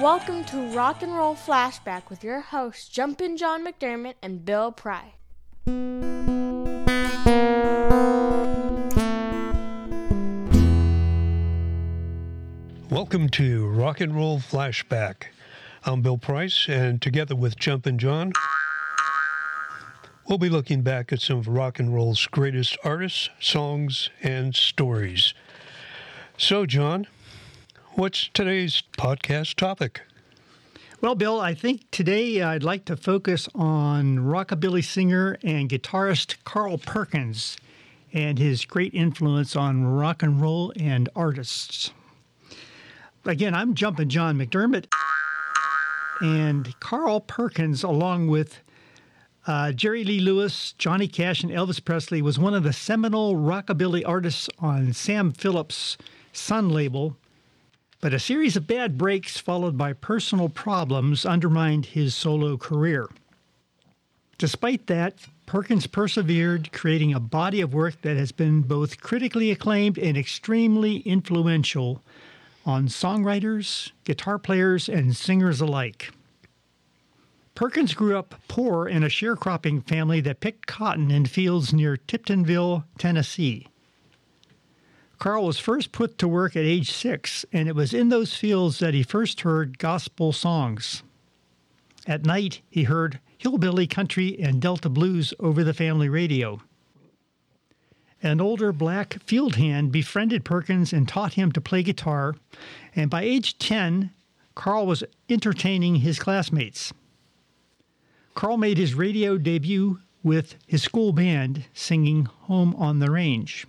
Welcome to Rock and Roll Flashback with your hosts, Jumpin' John McDermott and Bill Price. Welcome to Rock and Roll Flashback. I'm Bill Price, and together with Jumpin' John, we'll be looking back at some of rock and roll's greatest artists, songs, and stories. So, John, what's today's podcast topic? Well, Bill, I think today I'd like to focus on rockabilly singer and guitarist Carl Perkins and his great influence on rock and roll and artists. Again, I'm Jumpin' John McDermott, and Carl Perkins, along with uh, Jerry Lee Lewis, Johnny Cash, and Elvis Presley, was one of the seminal rockabilly artists on Sam Phillips' Sun label. But a series of bad breaks, followed by personal problems, undermined his solo career. Despite that, Perkins persevered, creating a body of work that has been both critically acclaimed and extremely influential on songwriters, guitar players, and singers alike. Perkins grew up poor in a sharecropping family that picked cotton in fields near Tiptonville, Tennessee. Carl was first put to work at age six, and it was in those fields that he first heard gospel songs. At night, he heard hillbilly country and Delta blues over the family radio. An older black field hand befriended Perkins and taught him to play guitar, and by age 10, Carl was entertaining his classmates. Carl made his radio debut with his school band singing Home on the Range.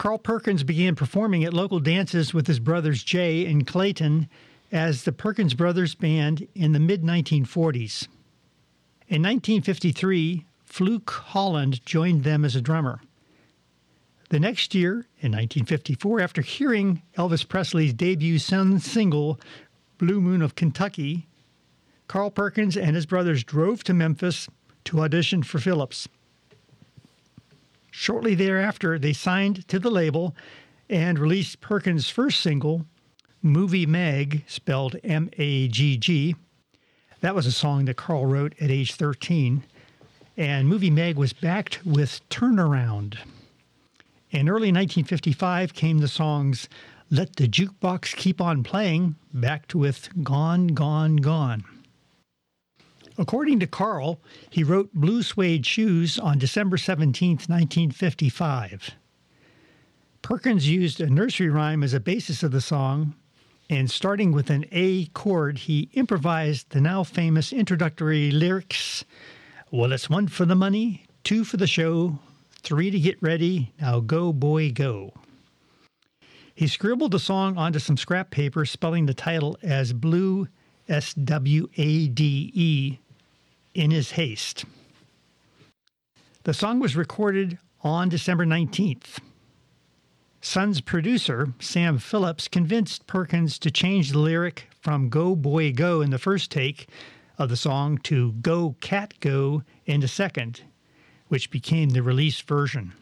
Carl Perkins began performing at local dances with his brothers Jay and Clayton as the Perkins Brothers Band in the mid 1940s. In 1953, Fluke Holland joined them as a drummer. The next year, in 1954, after hearing Elvis Presley's debut single, Blue Moon of Kentucky, Carl Perkins and his brothers drove to Memphis to audition for Phillips. Shortly thereafter, they signed to the label and released Perkins' first single, Movie Magg, spelled M A G G. That was a song that Carl wrote at age 13. And Movie Magg was backed with Turnaround. In early 1955 came the songs Let the Jukebox Keep On Playing, backed with Gone, Gone, Gone. According to Carl, he wrote Blue Suede Shoes on December 17, 1955. Perkins used a nursery rhyme as a basis of the song, and starting with an A chord, he improvised the now famous introductory lyrics Well, it's one for the money, two for the show, three to get ready, now go, boy, go. He scribbled the song onto some scrap paper, spelling the title as Blue S W A D E in his haste. The song was recorded on December 19th. Sun's producer, Sam Phillips, convinced Perkins to change the lyric from Go Boy Go in the first take of the song to Go Cat Go in the second, which became the released version.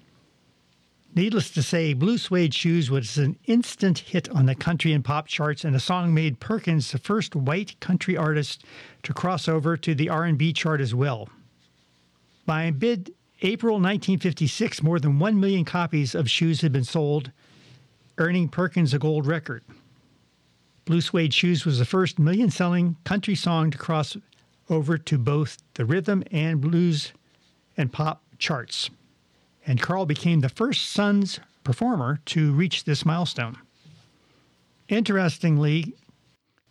Needless to say, Blue Suede Shoes was an instant hit on the country and pop charts, and the song made Perkins the first white country artist to cross over to the R&B chart as well. By mid April 1956, more than 1 million copies of Shoes had been sold, earning Perkins a gold record. Blue Suede Shoes was the first million selling country song to cross over to both the rhythm and blues and pop charts. And Carl became the first Suns performer to reach this milestone. Interestingly,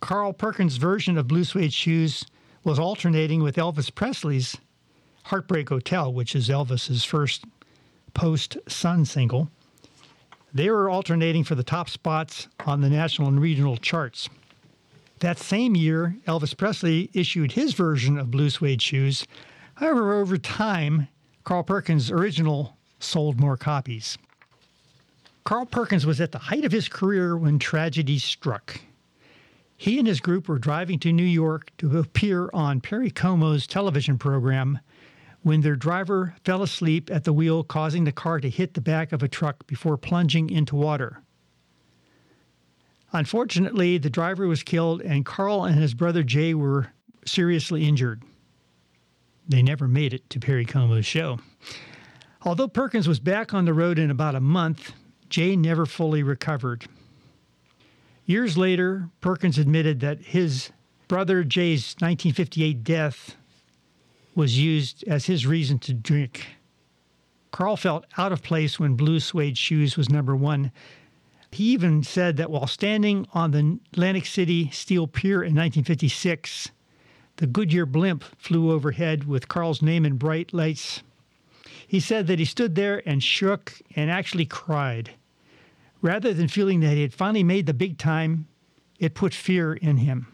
Carl Perkins' version of Blue Suede Shoes was alternating with Elvis Presley's Heartbreak Hotel, which is Elvis's first post Sun single. They were alternating for the top spots on the national and regional charts. That same year, Elvis Presley issued his version of Blue Suede Shoes. However, over time, Carl Perkins' original sold more copies. Carl Perkins was at the height of his career when tragedy struck. He and his group were driving to New York to appear on Perry Como's television program when their driver fell asleep at the wheel, causing the car to hit the back of a truck before plunging into water. Unfortunately, the driver was killed, and Carl and his brother Jay were seriously injured. They never made it to Perry Como's show. Although Perkins was back on the road in about a month, Jay never fully recovered. Years later, Perkins admitted that his brother Jay's 1958 death was used as his reason to drink. Carl felt out of place when Blue Suede Shoes was number one. He even said that while standing on the Atlantic City Steel Pier in 1956, the Goodyear blimp flew overhead with Carl's name in bright lights. He said that he stood there and shook and actually cried. Rather than feeling that he had finally made the big time, it put fear in him.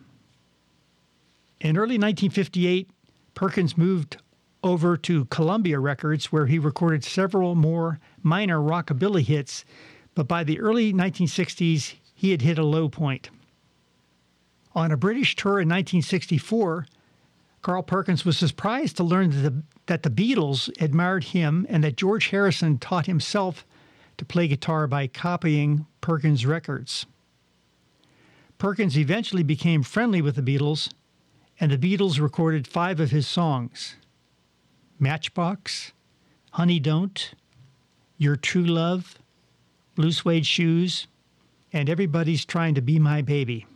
In early 1958, Perkins moved over to Columbia Records, where he recorded several more minor rockabilly hits, but by the early 1960s, he had hit a low point. On a British tour in 1964, Carl Perkins was surprised to learn that the, that the Beatles admired him and that George Harrison taught himself to play guitar by copying Perkins' records. Perkins eventually became friendly with the Beatles, and the Beatles recorded five of his songs Matchbox, Honey Don't, Your True Love, Blue Suede Shoes, and Everybody's Trying to Be My Baby.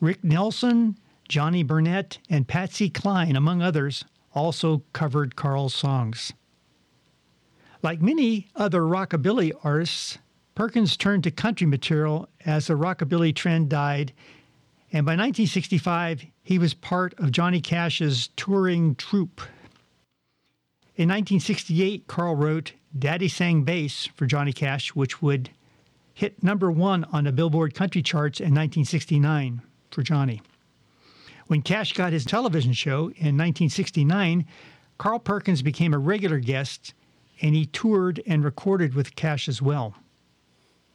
Rick Nelson, Johnny Burnette, and Patsy Cline, among others, also covered Carl's songs. Like many other rockabilly artists, Perkins turned to country material as the rockabilly trend died, and by 1965 he was part of Johnny Cash's touring troupe. In 1968, Carl wrote Daddy Sang Bass for Johnny Cash, which would hit number one on the Billboard country charts in 1969 for Johnny. When Cash got his television show in 1969, Carl Perkins became a regular guest and he toured and recorded with Cash as well.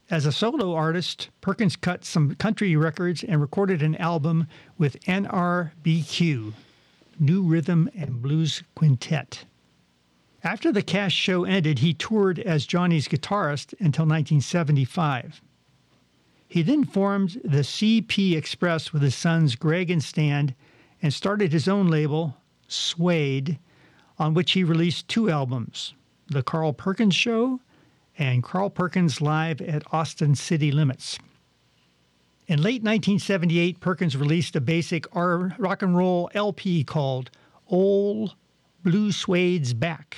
As a solo artist, Perkins cut some country records and recorded an album with NRBQ, New Rhythm and Blues Quintet. After the Cash show ended, he toured as Johnny's guitarist until 1975. He then formed the CP Express with his sons Greg and Stan and started his own label, Suede, on which he released two albums The Carl Perkins Show and Carl Perkins Live at Austin City Limits. In late 1978, Perkins released a basic rock and roll LP called Old Blue Suede's Back,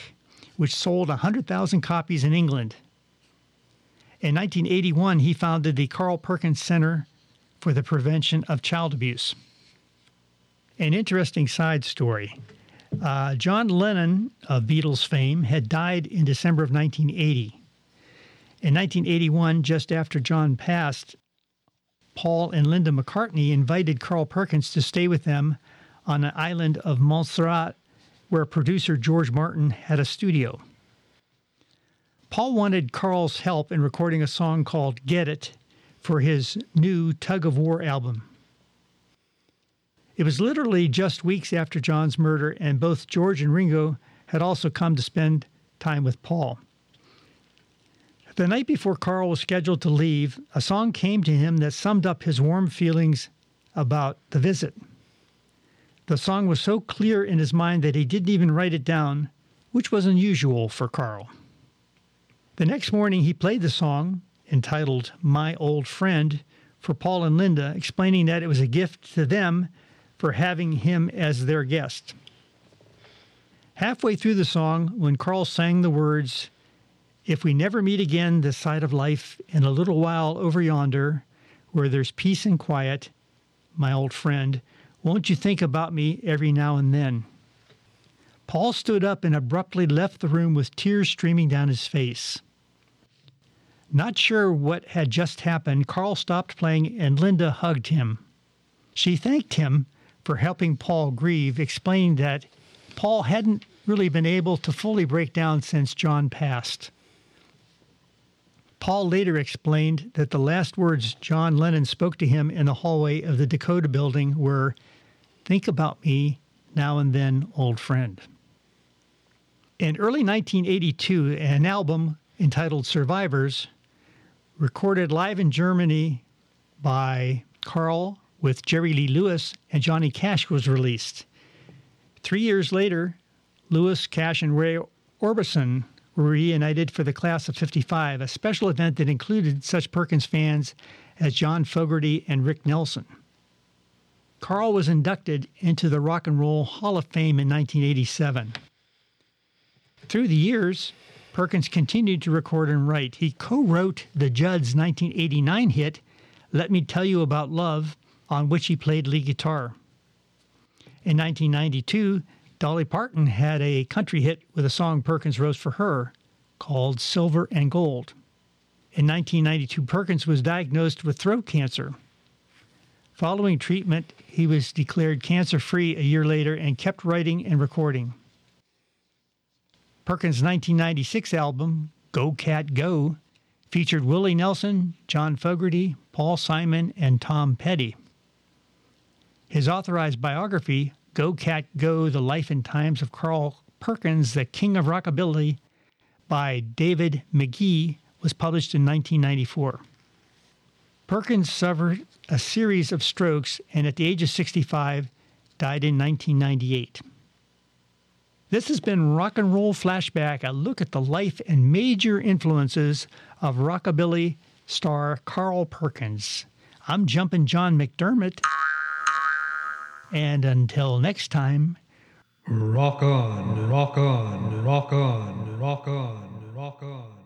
which sold 100,000 copies in England. In 1981, he founded the Carl Perkins Center for the Prevention of Child Abuse. An interesting side story uh, John Lennon of Beatles fame had died in December of 1980. In 1981, just after John passed, Paul and Linda McCartney invited Carl Perkins to stay with them on the island of Montserrat where producer George Martin had a studio. Paul wanted Carl's help in recording a song called Get It for his new Tug of War album. It was literally just weeks after John's murder, and both George and Ringo had also come to spend time with Paul. The night before Carl was scheduled to leave, a song came to him that summed up his warm feelings about the visit. The song was so clear in his mind that he didn't even write it down, which was unusual for Carl. The next morning, he played the song, entitled My Old Friend, for Paul and Linda, explaining that it was a gift to them for having him as their guest. Halfway through the song, when Carl sang the words, If we never meet again this side of life, in a little while over yonder, where there's peace and quiet, my old friend, won't you think about me every now and then? Paul stood up and abruptly left the room with tears streaming down his face. Not sure what had just happened, Carl stopped playing and Linda hugged him. She thanked him for helping Paul grieve, explaining that Paul hadn't really been able to fully break down since John passed. Paul later explained that the last words John Lennon spoke to him in the hallway of the Dakota building were, Think about me now and then, old friend. In early 1982, an album entitled Survivors, recorded live in Germany by Carl with Jerry Lee Lewis and Johnny Cash, was released. Three years later, Lewis, Cash, and Roy Orbison were reunited for the class of 55, a special event that included such Perkins fans as John Fogerty and Rick Nelson. Carl was inducted into the Rock and Roll Hall of Fame in 1987. Through the years, Perkins continued to record and write. He co wrote the Judds' 1989 hit, Let Me Tell You About Love, on which he played lead guitar. In 1992, Dolly Parton had a country hit with a song Perkins wrote for her called Silver and Gold. In 1992, Perkins was diagnosed with throat cancer. Following treatment, he was declared cancer free a year later and kept writing and recording. Perkins' 1996 album, Go Cat Go, featured Willie Nelson, John Fogerty, Paul Simon, and Tom Petty. His authorized biography, Go Cat Go The Life and Times of Carl Perkins, the King of Rockabilly, by David McGee, was published in 1994. Perkins suffered a series of strokes and at the age of 65 died in 1998. This has been Rock and Roll Flashback, a look at the life and major influences of rockabilly star Carl Perkins. I'm Jumpin' John McDermott. And until next time, rock on, rock on, rock on, rock on, rock on.